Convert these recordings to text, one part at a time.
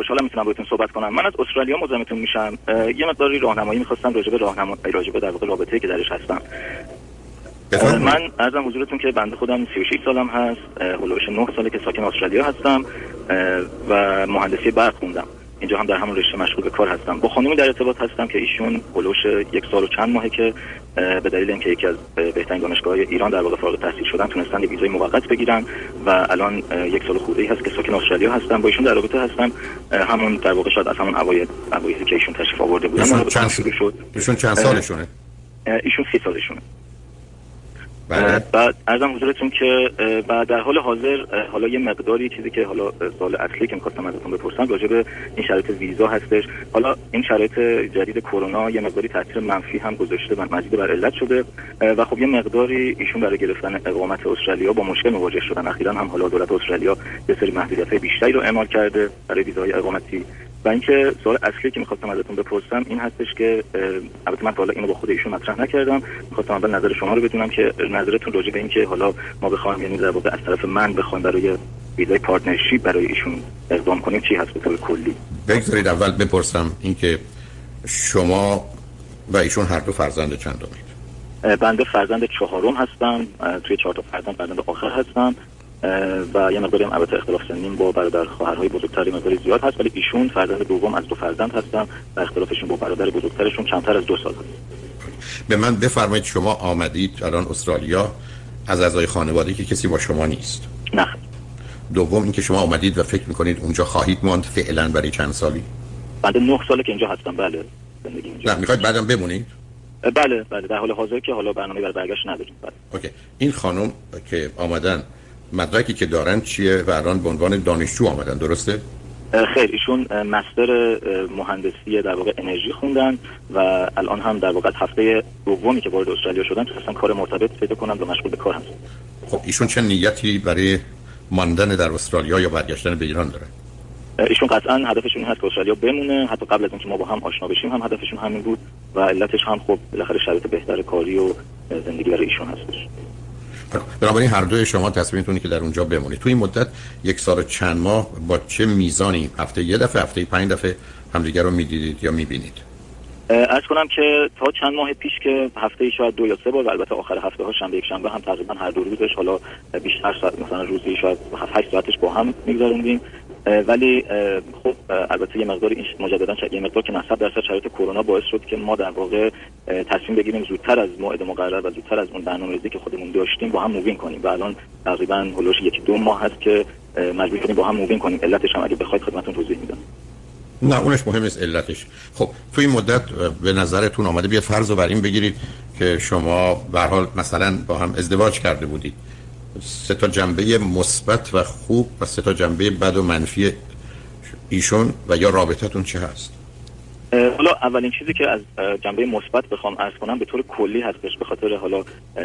خوشحالم می‌تونم باهاتون صحبت کنم. من از استرالیا مزاحمتون میشم. یه مقداری راهنمایی می‌خواستم راجع به راهنمایی راجع به در واقع رابطه‌ای که درش هستم. من ارزم حضورتون که بنده خودم 36 سالم هست. هلوش 9 ساله که ساکن استرالیا هستم. و مهندسی برق خوندم. اینجا هم در همون رشته مشغول به کار هستم. با خانمی در ارتباط هستم که ایشون هلوش یک سال و چند ماهه که به دلیل اینکه یکی از بهترین دانشگاه ایران در واقع فارغ تحصیل شدن تونستن ویزای موقت بگیرن و الان یک سال خورده ای هست که ساکن استرالیا هستم. با ایشون در رابطه هستم. همون در واقع شاید از همون اوایل اوایل که ایشون تشریف آورده بودن ایشون چند ایشون چند سالشونه؟ ایشون 30 سالشونه. بعد ارزم حضورتون که بعد در حال حاضر حالا یه مقداری چیزی که حالا سال اصلی که می‌خواستم ازتون بپرسم راجع به این شرایط ویزا هستش. حالا این شرایط جدید کرونا یه مقداری تاثیر منفی هم گذاشته و مزید بر علت شده و خب یه مقداری ایشون برای گرفتن اقامت استرالیا با مشکل مواجه شدن. اخیرا هم حالا دولت استرالیا یه سری محدودیت‌های بیشتری رو اعمال کرده برای ویزای اقامتی و اینکه سوال اصلی که می‌خواستم ازتون بپرسم این هستش که البته من حالا اینو با خود ایشون مطرح نکردم. می‌خواستم اول نظر شما رو بدونم که نظرتون راجع به اینکه حالا ما بخوایم یعنی در واقع از طرف من بخوایم برای ویزای partnership برای ایشون اقدام کنیم چی هست به طور کلی؟ بگذارید اول بپرسم اینکه شما و ایشون هر دو فرزند چندمید؟ بنده فرزند چهارم هستم. توی چهار تا فرزند فرزند آخر هستم. و یه مقداری هم البته اختلاف سنین با برادر خواهرهای بزرگتری مقداری زیاد هست ولی ایشون فرزند دوم از دو فرزند هستن و اختلافشون با برادر بزرگترشون کمتر از دو سال هست. به من بفرمایید شما آمدید الان استرالیا از اعضای خانواده که کسی با شما نیست. نه. دوم اینکه شما آمدید و فکر می‌کنید اونجا خواهید ماند فعلا برای چند سالی؟ بعد نه ساله که اینجا هستم بله. زندگی اینجا. نه می‌خواید بعدم بمونید؟ بله بله در حال حاضر که حالا برنامه برای برگشت نداریم بله. اوکی. این خانم که آمدن مدرکی که دارن چیه و الان به عنوان دانشجو آمدن درسته؟ خیر ایشون مستر مهندسی در واقع انرژی خوندن و الان هم در واقع هفته دومی که وارد استرالیا شدن تونستن کار مرتبط پیدا کنن و مشغول به کار هستن. خب ایشون چه نیتی برای ماندن در استرالیا یا برگشتن به ایران داره؟ ایشون قطعا هدفشون هست که استرالیا بمونه. حتی قبل از اینکه ما با هم آشنا بشیم هم هدفشون همین بود و علتش هم خب بالاخره شرایط بهتر کاری و زندگی برای ایشون هستش. بنابراین هر دوی شما تصمیمتونه که در اونجا بمونید. تو این مدت یک سال چند ماه با چه میزانی؟ هفته یه دفعه هفته پنج دفعه همدیگر رو می‌دیدید یا می‌بینید؟ از کنم که تا چند ماه پیش که هفته شاید دو یا سه بار البته آخر هفته ها شنبه یک شنبه هم تقریبا هر دو روزش حالا بیشتر ساعت مثلا روزی شاید 7 ساعتش با هم میگذروندیم. ولی خب البته یه مقدار این مجددا یه مقدار که 90 درصد شرایط کرونا باعث شد که ما در واقع تصمیم بگیریم زودتر از موعد مقرر و زودتر از اون برنامه‌ریزی که خودمون داشتیم با هم move in کنیم. و الان تقریبا حول و حوش یک دو ماه هست که مجبور شدیم با هم move in کنیم. علتش هم اگه بخواید خدمتتون توضیح میدم. نه اونش مهم نیست علتش. خب تو این مدت به نظرتون آمده بیاد فرض رو بر این بگیرید که شما به حال مثلا با هم ازدواج کرده بودید. سه تا جنبه مثبت و خوب و سه تا جنبه بد و منفی ایشون و یا رابطتون چه هست؟ حالا اولین چیزی که از جنبه مثبت بخوام عرض کنم به طور کلی هستش به خاطر حالا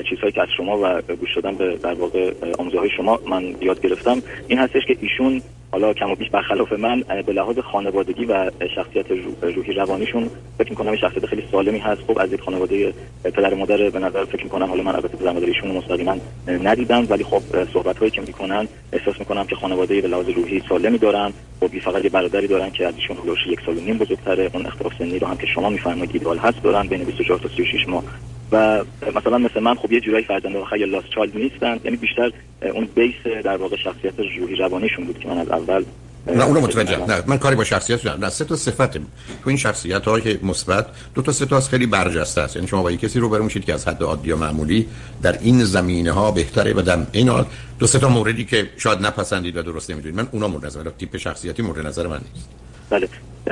چیزهایی که از شما و گوش دادن به در واقع آموزه های شما من یاد گرفتم. این هستش که ایشون حالا کم و بیش برخلاف من به لحاظ خانوادگی و شخصیت روحی روانیشون فکر می‌کنم شخصیت خیلی سالمی هست. خب از یک خانواده پدر و مادر به نظر فکر می‌کنم حالا من البته پدر ایشون مستقیما ندیدم ولی خب صحبت هایی که می‌کنن احساس می‌کنم که خانواده به لحاظ روحی سالمی دارن. خب فقط یه برادری دارن که از ایشون یک سال و نیم بزرگتره. اون اختلاف سنی رو هم که شما میفرمایید ایدال هست دارن بین 24 تا 36 ماه و مثلا مثل من خب یه جورایی فرزند آخر یا لاست چایلد نیستن. یعنی بیشتر اون بیس در واقع شخصیت روحی روانیشون بود که من از اول نه اونو متوجه. نه من کاری با شخصیت نه سه تا صفت. تو این شخصیت های مثبت دو تا سه تا خیلی برجسته است. یعنی شما با کسی رو میشید که از حد عادی و معمولی در این زمینه ها بهتره و در این حال دو سه تا موردی که شاید نپسندید و درست نمی‌دونید. من اونا مورد نظر تیپ شخصیتی مورد نظر من نیست. بله.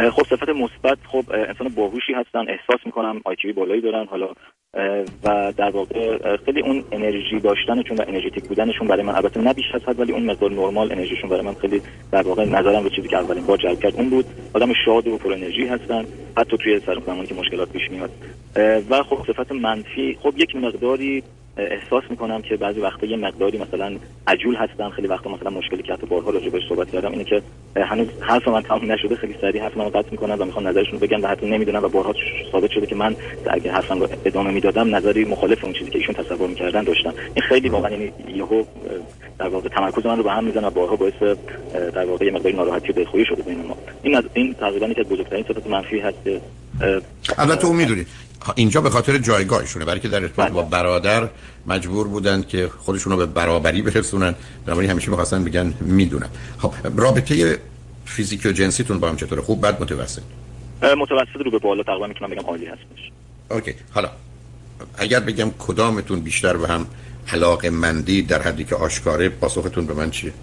خب صفت مثبت خب انسان باهوشی هستن. احساس می‌کنم آیکیوی بالایی دارن. حالا و در واقع خیلی اون انرژی داشتنشون و انرژیتیک بودنشون برای من البته نه بیش از حد ولی اون مقدار نرمال انرژیشون برای من خیلی در واقع نظرم به چیزی که اولین بار جلب کرد اون بود. آدم شاد و پر انرژی هستن. حتی توی سر زمانی که مشکلات پیش میاد. و خب صفت منفی خب یک مقداری احساس می‌کنم که بعضی وقتا یه مقداری مثلا عجول هستم خیلی وقتا مثلا مشکلی که حتی بارها راجع بهش صحبت کردم. اینه که هنوز حرف من تموم نشده خیلی سریع حرف من قطع می‌کنن و می‌خوان نظرشون بگن و حتی نمی‌دونن و بارها ثابت شده که من اگه حرفم رو ادامه می‌دادم نظری مخالف اون چیزی که ایشون تصور می‌کردن داشتم. این خیلی واقعا یعنی یهو در واقع تمرکز من رو به هم می‌زنه و بارها باعث در واقع یه مقداری ناراحتی و دلخوری شده بین ما. این از این تقریبا که بزرگترین صفت منفی هست البته اون می‌دونید اینجا به خاطر جایگاهشونه. برای که در ارتباط با بله. برادر مجبور بودن که خودشون رو به برابری برسونن. بنابراین همیشه می‌خواستن بگن می‌دونن. خب رابطه فیزیکی و جنسیتون با هم چطوره؟ خوب بد متوسط؟ متوسط رو به بالا تقریبا می‌تونم بگم عالی هستش. اوکی. حالا اگر بگم کدامتون بیشتر به هم علاقه مندی در حدی که آشکاره پاسختون به من چیه؟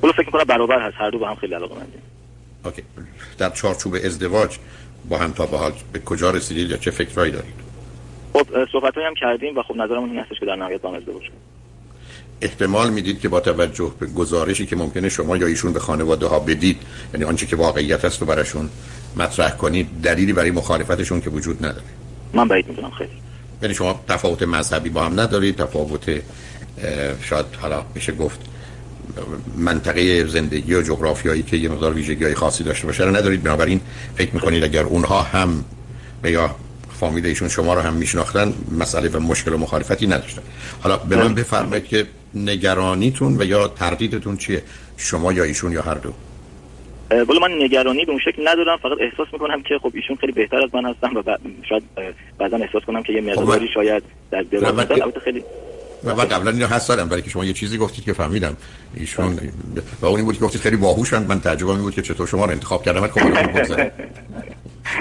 اون فکر می‌کنم برابر هست. هر دو به هم خیلی علاقه مندی اوکی. در چارچوب ازدواج با هم تا به حال به کجا رسیدید یا چه فکرهایی دارید؟ خب صحبت هم کردیم و خب نظرمون این هستش که در نهایت با ازدواج احتمال می‌دید که با توجه به گزارشی که ممکنه شما یا ایشون به خانواده ها بدید یعنی آنچه که واقعیت است رو براشون مطرح کنید دلیلی برای مخالفتشون که وجود نداره. من بعید می‌دونم خیلی. یعنی شما تفاوت مذهبی با هم ندارید تفاوت شاید حالا میشه گفت منطقه زندگی و جغرافیایی که یه مقدار ویژگی های خاصی داشته باشه. رو ندارید بنابراین فکر می‌کنید اگر اونها هم یا فامیل ایشون شما رو هم میشناختن مسئله و مشکل و مخالفتی نداشتن. حالا به من بفرمایید که نگرانیتون و یا تردیدتون چیه؟ شما یا ایشون یا هر دو؟ ولی من نگرانی به اون شکل ندارم. فقط احساس می‌کنم که خب ایشون خیلی بهتر از من هستن و شاید بعدا احساس کنم که یه خب مقداری شاید در دراز خیلی و بعد قبلا اینو حس دارم برای که شما یه چیزی گفتید که فهمیدم. ایشون و اون بود که گفتید خیلی باهوشن. من تعجبم بود که چطور شما رو انتخاب کردم خب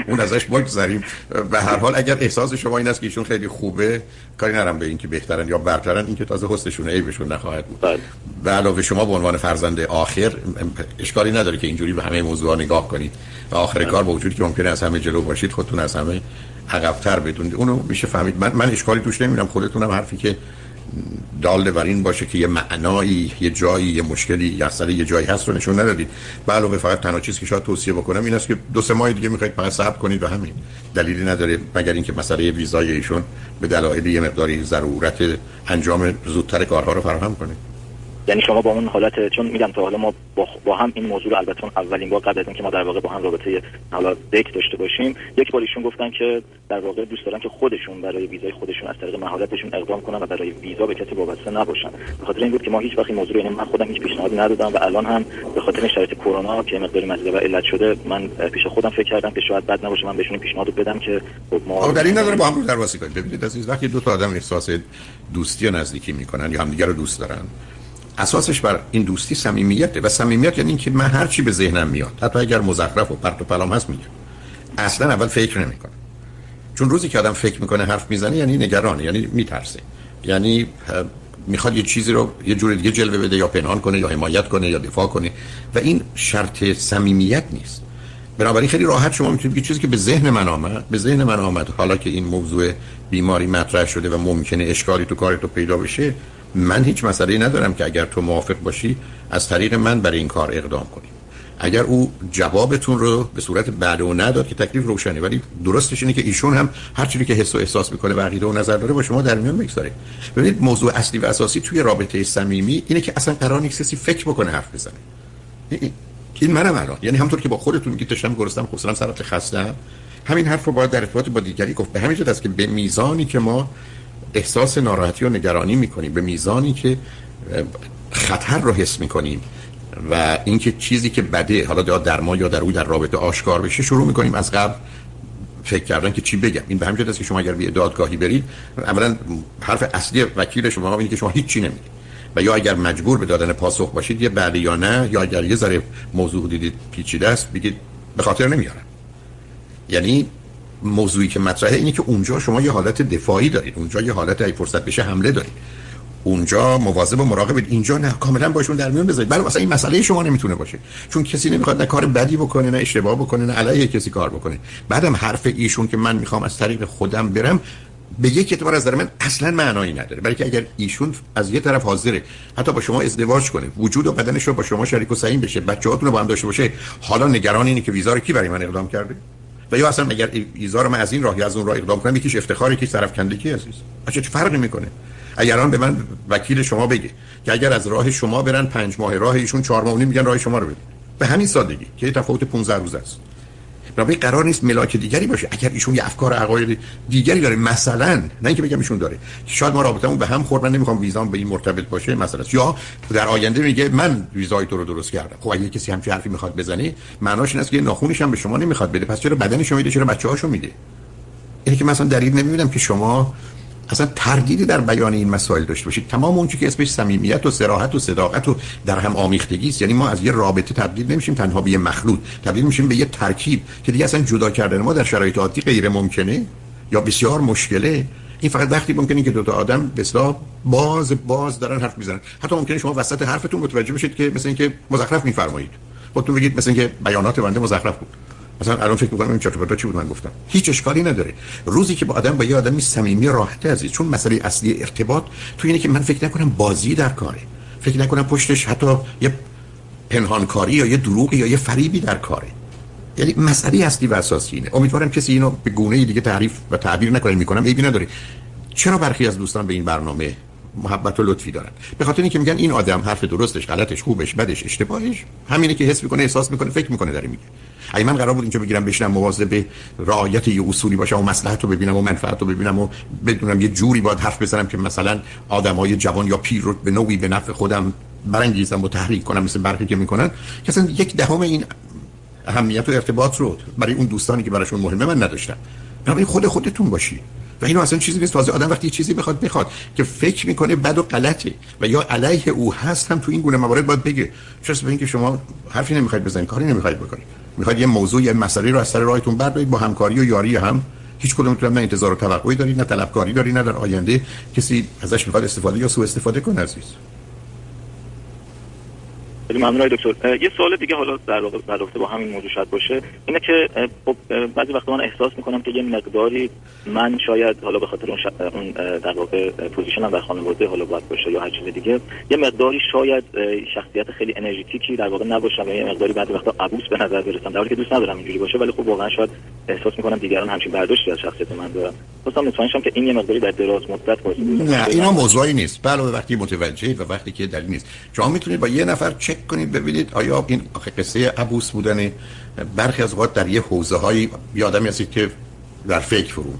اون ازش بگذاریم به هر حال اگر احساس شما این است که ایشون خیلی خوبه کاری نرم به اینکه بهترن یا برترن. این که تازه حسشون عیبشون نخواهد بود. به علاوه شما به عنوان فرزند آخر اشکالی نداره که اینجوری به همه موضوع نگاه کنید. و آخر کار با وجودی که ممکنه از همه جلو باشید خودتون از همه عقب‌تر بدونید. اونو میشه فهمید. من من اشکالی توش نمی‌بینم. خودتونم حرفی که دال بر این باشه که یه معنایی یه جایی یه مشکلی یا اصلا یه جایی هست رو نشون ندادید. به علاوه فقط تنها چیزی که شاید توصیه بکنم این است که دو سه ماه دیگه می‌خواید فقط صبر کنید و همین. دلیلی نداره مگر اینکه مسئله ویزای ایشون به دلایل یه مقداری ضرورت انجام زودتر کارها رو فراهم کنید یعنی شما با اون حالت چون میگم تا حالا ما با, هم این موضوع رو البته اولین بار قبل از اینکه ما در واقع با هم رابطه حالا دک داشته باشیم یک بار ایشون گفتن که در واقع دوست دارن که خودشون برای ویزای خودشون از طریق مهارتشون اقدام کنن و برای ویزا به کسی وابسته نباشن. به خاطر این بود که ما هیچ وقت این موضوع یعنی من خودم هیچ پیشنهادی ندادم و الان هم به خاطر شرایط کرونا که مقداری مسئله و علت شده من پیش خودم فکر کردم که شاید بد نباشه من بهشون پیشنهاد بدم که خب ما در این نداره با هم رو درواسی کنید ببینید عزیز وقتی دو تا آدم احساس دوستی و نزدیکی می‌کنن یا همدیگه رو دوست دارن. اساسش بر این دوستی صمیمیته و صمیمیت یعنی اینکه من هر چی به ذهنم میاد حتی اگر مزخرف و پرت و پلام هست میگم اصلا اول فکر نمی‌کنم چون روزی که آدم فکر می‌کنه حرف می‌زنه یعنی نگرانه یعنی میترسه. یعنی می‌خواد یه چیزی رو یه جور دیگه جلوه بده یا پنهان کنه یا حمایت کنه یا دفاع کنه. و این شرط صمیمیت نیست. بنابراین خیلی راحت شما می‌تونید یه چیزی که به ذهن من آمد به ذهن من آمد. حالا که این موضوع بیماری مطرح شده و ممکنه اشکالی تو کارتو پیدا بشه من هیچ مسئله ندارم که اگر تو موافق باشی از طریق من برای این کار اقدام کنیم اگر او جوابتون رو به صورت بعد و نداد که تکلیف روشنه ولی درستش اینه که ایشون هم هر چیزی که حس و احساس می‌کنه و عقیده و نظر داره با شما در میان بگذاره ببینید موضوع اصلی و اساسی توی رابطه صمیمی اینه که اصلا قرار نیست کسی فکر بکنه حرف بزنه. این منم الان. یعنی همونطور که با خودتون میگید داشتم گرستم خصوصا سرات خستم همین حرف رو باید در ارتباط با دیگری گفت. به همین جهت است که به میزانی که ما احساس ناراحتی و نگرانی می‌کنیم به میزانی که خطر رو حس می‌کنیم و اینکه چیزی که بده حالا در ما یا در او در رابطه آشکار بشه شروع می‌کنیم از قبل فکر کردن که چی بگم. این به همین است که شما اگر به دادگاهی برید اولا حرف اصلی وکیل شما اینه که شما هیچ چی نمیگید و یا اگر مجبور به دادن پاسخ باشید یه بله یا نه یا اگر یه ذره موضوع دیدید پیچیده است بگید به خاطر نمیارم. یعنی موضوعی که مطرحه اینه که اونجا شما یه حالت دفاعی دارید. اونجا یه حالت ای فرصت بشه حمله دارید. اونجا مواظب و مراقبید اینجا نه کاملا باشون در میون بذارید. برای مثلا این مسئله شما نمی‌تونه باشه. چون کسی نمی‌خواد نه کار بدی بکنه نه اشتباه بکنه نه علیه کسی کار بکنه. بعدم حرف ایشون که من می‌خوام از طریق خودم برم به یک اعتبار از من اصلا معنایی نداره. بلکه اگر ایشون از یه طرف حاضره حتی با شما ازدواج کنه وجود و بدنش رو با شما شریک و سعیم بشه بچه‌هاتون رو با هم داشته باشه حالا نگران اینه که ویزا رو کی برای من اقدام کرده؟ و یا اصلا اگر ایزا رو من از این راه یا از اون راه اقدام کنم یکیش افتخار یکیش طرف کندگی عزیز؟ چه فرقی می‌کنه؟ اگران به من وکیل شما بگه که اگر از راه شما برن پنج ماه راه ایشون چهار ماه میگن راه شما رو برید به همین سادگی که تفاوت 15 روز است. برای قرار نیست ملاک دیگری باشه. اگر ایشون یه افکار عقاید دیگری داره مثلا نه اینکه بگم ایشون داره. شاید ما رابطمون به هم خورد من نمی‌خوام ویزام به این مرتبط باشه مثلا. یا در آینده میگه من ویزای تو رو درست کردم. خب اگه کسی همچین حرفی می‌خواد بزنه معناش این است که ناخونش هم به شما نمی‌خواد بده. پس چرا بدنش میده؟ چرا بچه‌هاشو میده؟ اینه که مثلا دلیل نمی‌بینم که شما اصلا تردیدی در بیان این مسائل داشته باشید تمام اون که اسمش صمیمیت و صراحت و صداقت و در هم آمیختگی است. یعنی ما از یه رابطه تبدیل نمیشیم تنها به یه مخلوط. تبدیل میشیم به یه ترکیب که دیگه اصلا جدا کردن ما در شرایط عادی غیر ممکنه یا بسیار مشکله. این فقط وقتی ممکنه که دو تا آدم به باز باز دارن حرف می‌زنن. حتی ممکنه شما وسط حرفتون متوجه بشید که مثلا اینکه مزخرف میفرمایید. خودتون بگید مثلا اینکه بیانات بنده مزخرف بود. مثلا الان فکر می‌کنم این چطور چی بود؟ من گفتم. هیچ اشکالی نداره. روزی که با آدم با یه آدمی صمیمی راحت عزیز چون مسئله اصلی ارتباط تو اینه که من فکر نکنم بازی در کاره. فکر نکنم پشتش حتی یه پنهانکاری یا یه دروغی یا یه فریبی در کاره. یعنی مسئله اصلی و اساسی اینه. امیدوارم کسی اینو به گونه دیگه تعریف و تعبیر نکنه می‌کنم. عیبی نداره. چرا برخی از دوستان به این برنامه محبت و لطفی دارن؟ به خاطر اینکه میگن این آدم حرف درستش غلطش خوبش بدش اشتباهش همینه که حس می‌کنه احساس می‌کنه فکر می‌کنه داره میگه. اگه من قرار بود اینجا بگیرم بشینم مواظب به رعایت یه اصولی باشم و مصلحت رو ببینم و منفعت رو ببینم و بدونم یه جوری باید حرف بزنم که مثلا آدمای جوان یا پیر رو به نوعی به نفع خودم برانگیزم و تحریک کنم مثل برخی که می‌کنن. اصلا یک دهم این اهمیت و ارتباط رو برای اون دوستانی که براشون مهمه من نداشتم. برای خود خودتون باشی. و اینو اصلا چیزی نیست. تازه آدم وقتی چیزی بخواد بخواد که فکر می‌کنه بد و غلطه و یا علیه او هست هم تو این گونه موارد باید بگه. چرا؟ به اینکه شما حرفی نمی‌خواید بزنید کاری نمی‌خواید بکنید. می‌خواید یه موضوع یه مسئله رو از سر راهتون بردارید با همکاری و یاری هم. هیچ کدومتون نه انتظار و توقعی دارید نه طلبکاری دارید نه در آینده کسی ازش می‌خواد استفاده یا سوء استفاده کنه عزیز. ممنون دکتر. یه سوال دیگه حالا در واقع با همین موضوع شاید باشه. اینه که خب بعضی وقتا من احساس می‌کنم که یه مقداری من شاید حالا به خاطر اون, اون در واقع پوزیشنم در خانواده حالا باید باشه یا هر چیز دیگه یه مقداری شاید شخصیت خیلی انرژیتیکی در واقع نباشم یه مقداری بعضی وقتا عبوس به نظر برسم. در حالی که دوست ندارم اینجوری باشه ولی خب واقعا شاید احساس می‌کنم دیگران همچین برداشتی از شخصیت من دارن. خواستم مطمئن که این یه مقداری در دراز مدت باشه نه اینا موضوعی نیست. بله وقتی متوجه و وقتی که دلیل نیست. شما می‌تونید با یه نفر چک کنید ببینید آیا این قصه عبوس بودن برخی از اوقات در یه حوزه های یادمی هستید که در فکر فرو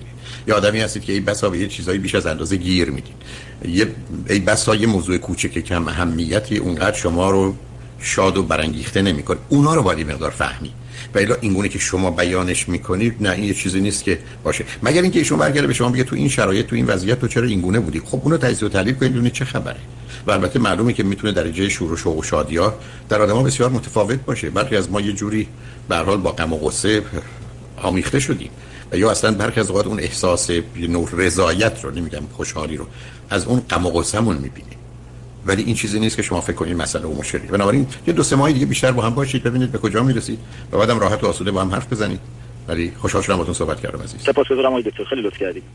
یا آدمی هستید که ای بسا به یه چیزایی بیش از اندازه گیر می‌دید. یه ای بسا یه موضوع کوچک کم اهمیتی اونقدر شما رو شاد و برانگیخته نمی‌کنه. اونا رو باید مقدار فهمی و الا اینگونه که شما بیانش می‌کنید نه این یه چیزی نیست که باشه. مگر اینکه ایشون برگرده به شما بگه تو این شرایط تو این وضعیت تو چرا اینگونه بودی؟ خب اونو تجزیه و تحلیل کنید چه خبره. و البته معلومه که می‌تونه درجه شور و شوق و شادیا در آدما بسیار متفاوت باشه. برخی از ما یه جوری به حال با غم و غصه آمیخته شدیم. و یا اصلا برخی از اوقات اون احساس نوع رضایت رو نمیگم خوشحالی رو از اون غم و غصه‌مون می‌بینیم. ولی این چیزی نیست که شما فکر کنید مسئله و مشکلی بنابراین یه دو سه ماه دیگه بیشتر با هم باشید ببینید به کجا می‌رسید و بعدم راحت و آسوده با هم حرف بزنید. ولی خوشحال شدم باهاتون صحبت کردم عزیز. سپاسگزارم آقای دکتر. خیلی لطف کردید.